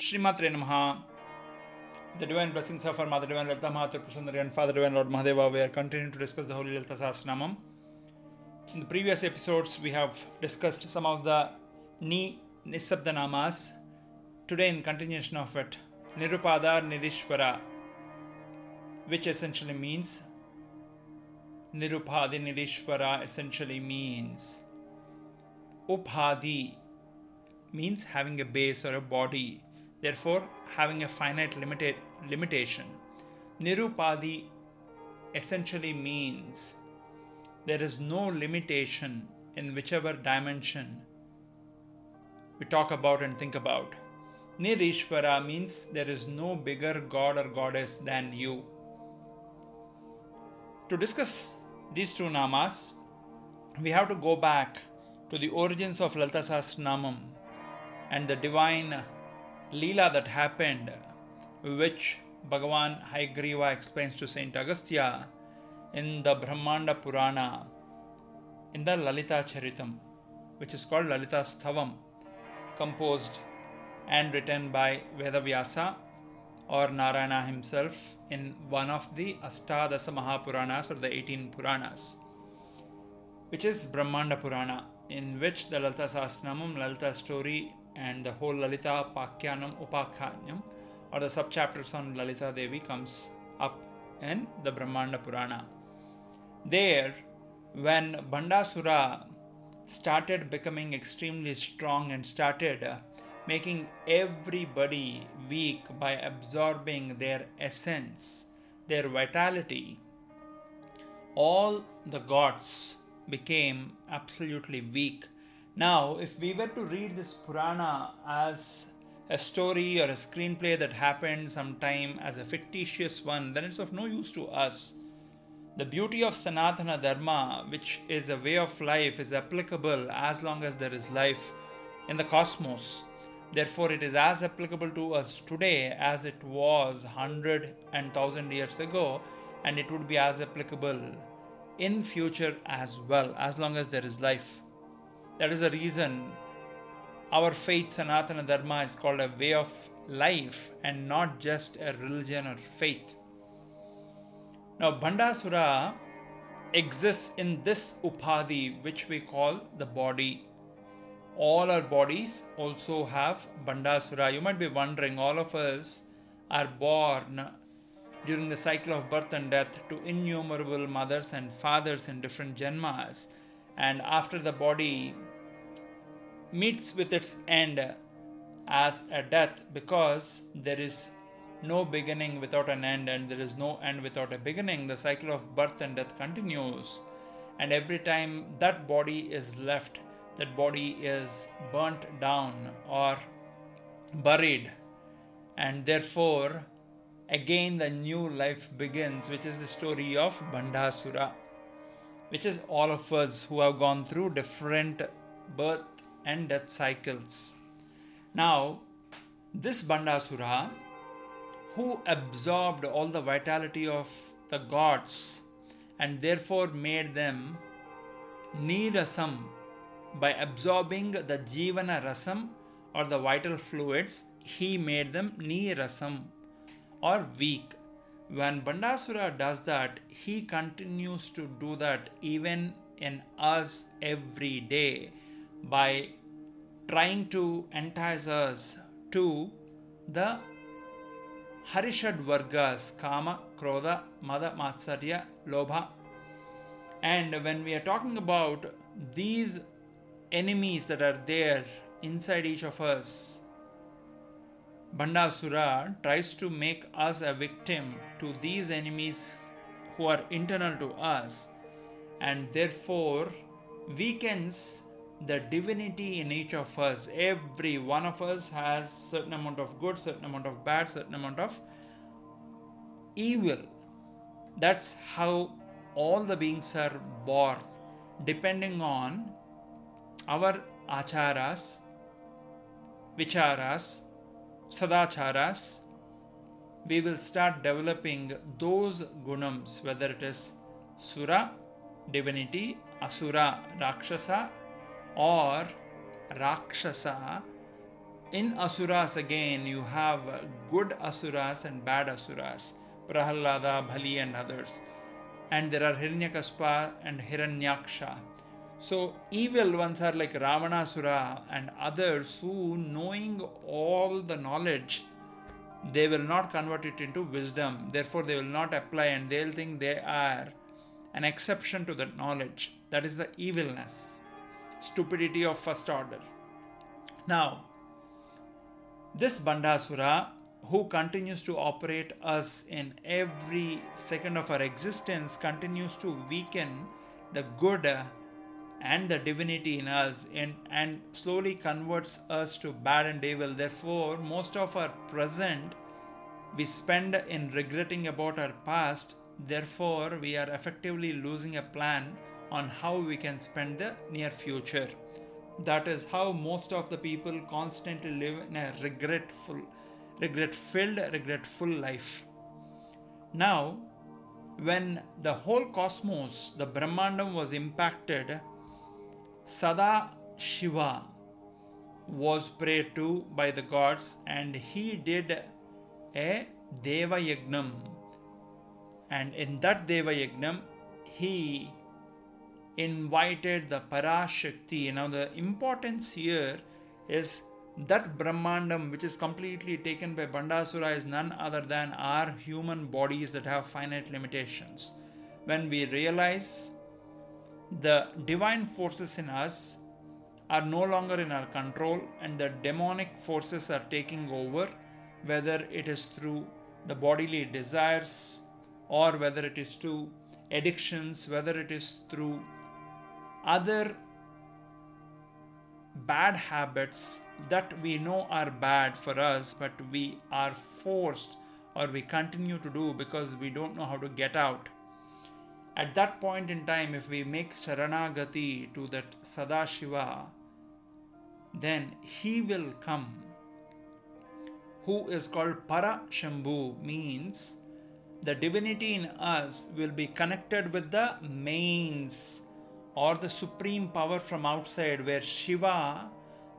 Srimatre Namaha. The divine blessings of our Mother Divine Lalita Mahathir Prasundari and Father Divine Lord Mahadeva, we are continuing to discuss the Holy Lalita Sahasranamam. In the previous episodes, we have discussed some of the Ni Nisabda Namas. Today, in continuation of it, Nirupada Nidishwara, which essentially means Nirupadi Nidishwara essentially means Upadhi means having a base or a body, therefore having a finite limita- limitation. Nirupadi essentially means there is no limitation in whichever dimension we talk about and think about. Nirishwara means there is no bigger god or goddess than you. To discuss these two namas, we have to go back to the origins of Lalita Sahasranamam and the divine Leela that happened, which Bhagavan Hayagriva explains to Saint Agastya in the Brahmanda Purana, in the Lalita Charitam, which is called Lalita Sthavam, composed and written by Vedavyasa or Narayana himself in one of the Astadasa Mahapuranas or the 18 Puranas, which is Brahmanda Purana, in which the Lalita Sahasranamam, Lalita story, and the whole Lalita Pakyanam Upakhanyam or the subchapters on Lalita Devi comes up in the Brahmanda Purana. There, when Bandasura started becoming extremely strong and started uh, making everybody weak by absorbing their essence, their vitality, all the gods became absolutely weak. Now, if we were to read this Purana as a story or a screenplay that happened sometime as a fictitious one, then it's of no use to us. The beauty of Sanatana Dharma, which is a way of life, is applicable as long as there is life in the cosmos. Therefore, it is as applicable to us today as it was hundred and thousand years ago, and it would be as applicable in future as well, as long as there is life. That is the reason our faith, Sanatana Dharma, is called a way of life and not just a religion or faith. Now, Bandasura exists in this upadhi, which we call the body. All our bodies also have Bandasura. You might be wondering, all of us are born during the cycle of birth and death to innumerable mothers and fathers in different janmas, and after the body meets with its end as a death because there is no beginning without an end and there is no end without a beginning. The cycle of birth and death continues, and every time that body is left, that body is burnt down or buried, and therefore again the new life begins, which is the story of Bandhasura, which is all of us who have gone through different birth and death cycles. Now, this Bandasura, who absorbed all the vitality of the gods and therefore made them nirasam by absorbing the jivana rasam or the vital fluids, he made them nirasam or weak. When Bandasura does that, he continues to do that even in us every day by trying to entice us to the Arishad Vargas, Kama, Krodha, Mada, Matsarya, Lobha. And when we are talking about these enemies that are there inside each of us, Bandasura tries to make us a victim to these enemies who are internal to us and therefore weakens the divinity in each of us. Every one of us has certain amount of good, certain amount of bad, certain amount of evil. That's how all the beings are born, depending on our acharas, vicharas, sadacharas. We will start developing those gunams, whether it is sura, divinity, asura, rakshasa, or Rakshasa, in Asuras again, you have good Asuras and bad Asuras, Prahalada, Bali, and others. And there are Hiranyakaspa and Hiranyaksha. So, evil ones are like Ravanasura and others who, knowing all the knowledge, they will not convert it into wisdom. Therefore, they will not apply and they'll think they are an exception to that knowledge. That is the evilness, stupidity of first order. Now, this Bandasura, who continues to operate us in every second of our existence, continues to weaken the good and the divinity in us and, and slowly converts us to bad and evil. Therefore, most of our present we spend in regretting about our past. Therefore, we are effectively losing a plan on how we can spend the near future. That is how most of the people constantly live in a regretful, regret filled, regretful life. Now, when the whole cosmos, the Brahmandam, was impacted, Sada Shiva was prayed to by the gods and he did a Deva Yagnam. And in that Deva Yagnam, he invited the Parashakti. Now, the importance here is that Brahmandam, which is completely taken by Bandasura, is none other than our human bodies that have finite limitations. When we realize the divine forces in us are no longer in our control and the demonic forces are taking over, whether it is through the bodily desires or whether it is through addictions, whether it is through other bad habits that we know are bad for us, but we are forced or we continue to do because we don't know how to get out. At that point in time, if we make Sharanagati to that Sadashiva, then he will come. Who is called Para Shambhu means the divinity in us will be connected with the mains or the supreme power from outside, where Shiva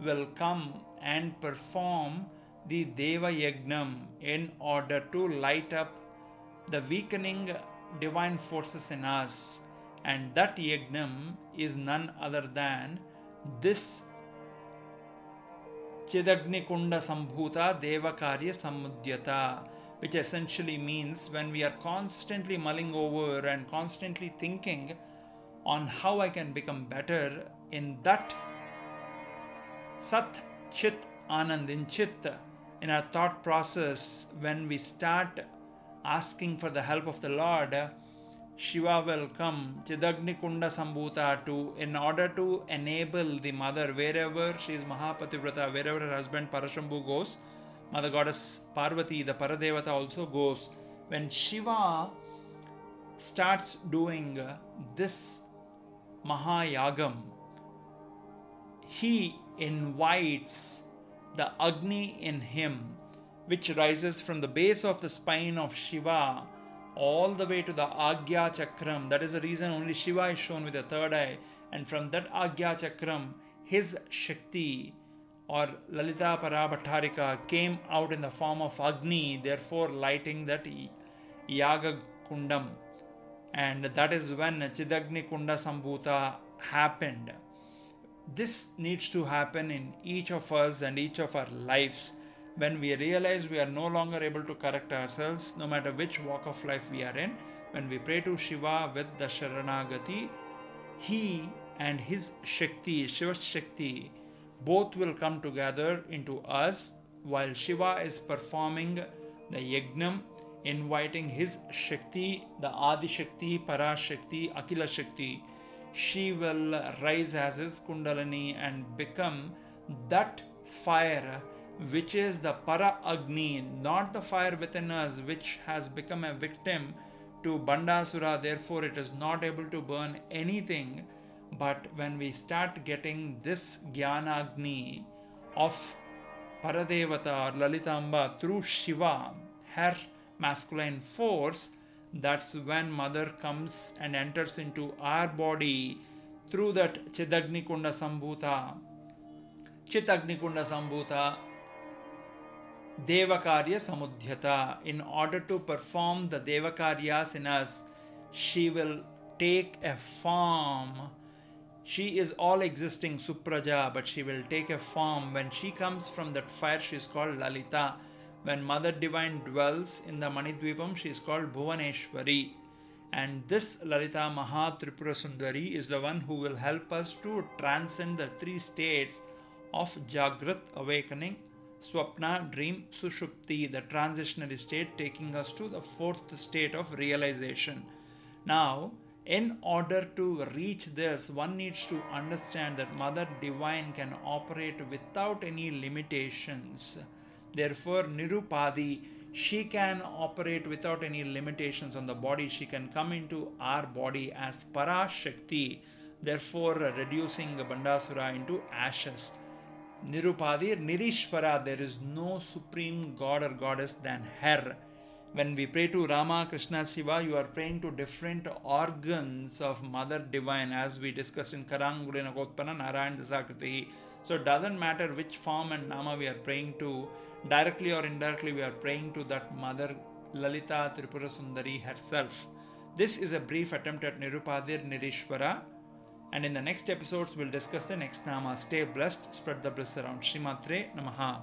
will come and perform the Deva Yagnam in order to light up the weakening divine forces in us. And that Yagnam is none other than this Chidagnikunda Sambhuta Devakarya Samudyata, which essentially means when we are constantly mulling over and constantly thinking on how I can become better in that Sat Chit Anand in Chit in our thought process when we start asking for the help of the Lord Shiva will come. Chidagni Kunda Sambhuta to in order to enable the mother wherever she is Mahapativrata wherever her husband Parashambhu goes Mother Goddess Parvati the Paradevata also goes. When Shiva starts doing this Mahayagam, he invites the Agni in him, which rises from the base of the spine of Shiva all the way to the Agya Chakram. That is the reason only Shiva is shown with the third eye. And from that Agya Chakram, his Shakti or Lalita Parabhattarika came out in the form of Agni, therefore lighting that Yaga Kundam and that is when Chidagni Kunda Sambhuta happened. This needs to happen in each of us and each of our lives when we realize we are no longer able to correct ourselves, no matter which walk of life we are in. When we pray to Shiva with the Sharanagati, he and his Shakti, Shiva Shakti, both will come together into us while Shiva is performing the Yagnam inviting his Shakti, the Adi Shakti, Parashakti, Akila Shakti, she will rise as his Kundalini and become that fire which is the Para Agni, not the fire within us which has become a victim to Bandasura, therefore it is not able to burn anything. But when we start getting this Jnana Agni of Paradevata or Lalitamba through Shiva, her masculine force, that's when mother comes and enters into our body through that Chidagni Kunda Sambhuta. Chidagni Kunda Sambhuta Devakarya Samudhyata. In order to perform the Devakaryas in us, she will take a form. She is all existing Supraja, but she will take a form. When she comes from that fire, she is called Lalita. When Mother Divine dwells in the Manidvipam, she is called Bhuvaneshwari. And this Lalita Mahatripura Sundari is the one who will help us to transcend the three states of Jagrat awakening, Swapna dream, Sushupti, the transitionary state, taking us to the fourth state of realization. Now, in order to reach this, one needs to understand that Mother Divine can operate without any limitations. Therefore, Nirupadi she can operate without any limitations on the body. She can come into our body as Parashakti, therefore reducing Bandasura into ashes. Nirupadir, Nirishvara, there is no supreme god or goddess than her. When we pray to Rama, Krishna, Shiva, you are praying to different organs of Mother Divine as we discussed in Karangulena Kotpana, Narayan Dasakriti. So it doesn't matter which form and Nama we are praying to, directly or indirectly we are praying to that Mother Lalita Tripura Sundari herself. This is a brief attempt at Nirupadir Nirishwara. And in the next episodes, we'll discuss the next Nama. Stay blessed, spread the bliss around. Srimatre Namaha.